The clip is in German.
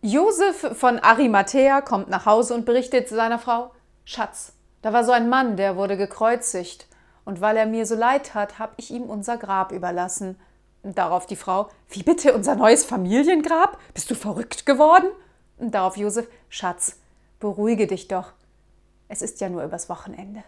Josef von Arimathea kommt nach Hause und berichtet seiner Frau: Schatz, da war so ein Mann, der wurde gekreuzigt. Und weil er mir so leid hat, habe ich ihm unser Grab überlassen. Darauf die Frau: Wie bitte unser neues Familiengrab? Bist du verrückt geworden? Darauf Josef: Schatz, beruhige dich doch. Es ist ja nur übers Wochenende.